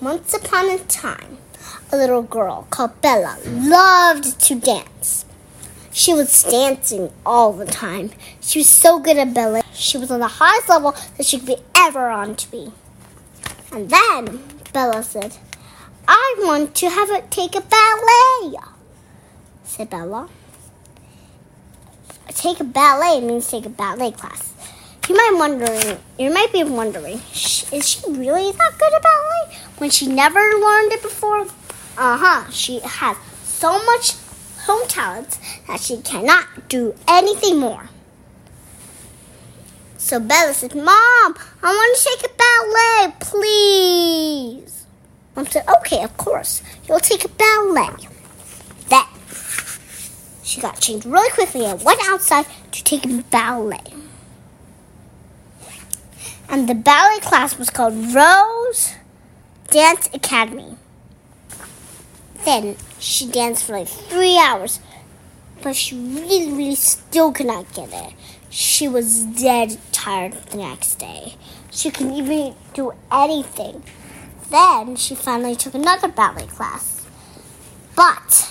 Once upon a time, a little girl called Bella loved to dance. She was dancing all the time. She was so good at ballet. She was on the highest level that she could be ever on to be. And then Bella said, I want to have it take a ballet. Said Bella. Take a ballet means take a ballet class. You might wondering, you might be wondering, is she really that good at ballet when she never learned it before? Uh huh. She has so much home talent that she cannot do anything more. So Bella said, Mom, I want to take a ballet, please. Mom said, Okay, of course. You'll take a ballet. Then she got changed really quickly and went outside to take a ballet and the ballet class was called Rose Dance Academy. Then she danced for like three hours, but she really, really still could not get it. She was dead tired the next day. She couldn't even do anything. Then she finally took another ballet class. But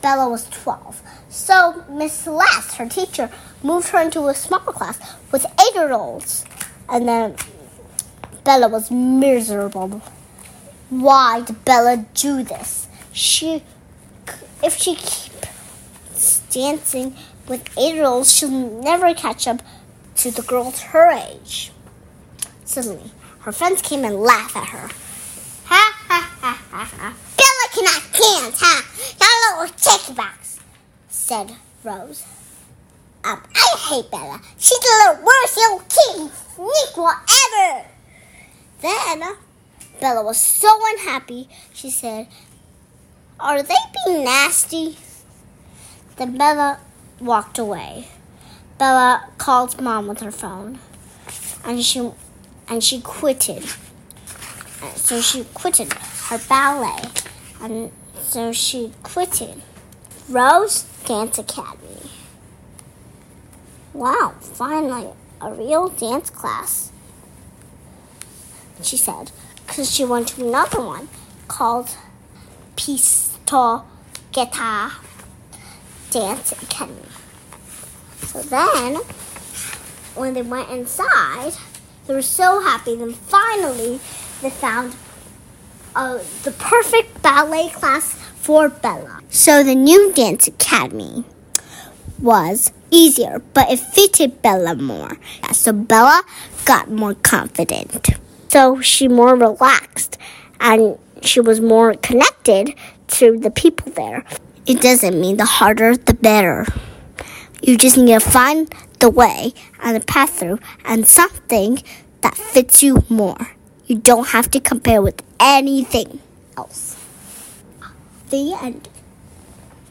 Bella was 12. So Miss Celeste, her teacher, moved her into a smaller class with eight year olds. And then Bella was miserable. Why did Bella do this? She, if she keeps dancing with eight-year-olds, she'll never catch up to the girls her age. Suddenly, her friends came and laughed at her. Ha ha ha ha! Bella cannot dance, ha! That little chicken box, said Rose. Um, I hate Bella. She's the worst little kitty sneak ever. Then Bella was so unhappy. She said, "Are they being nasty?" Then Bella walked away. Bella called mom with her phone, and she and she quitted. So she quitted her ballet, and so she quitted Rose Dance Academy. Wow, finally, a real dance class. She said, because she went to another one called Pistol Guitar Dance Academy. So then, when they went inside, they were so happy. Then finally, they found uh, the perfect ballet class for Bella. So the new dance academy was easier, but it fitted Bella more. So Bella got more confident. So she more relaxed and she was more connected to the people there. It doesn't mean the harder the better. You just need to find the way and the path through and something that fits you more. You don't have to compare with anything else. The end.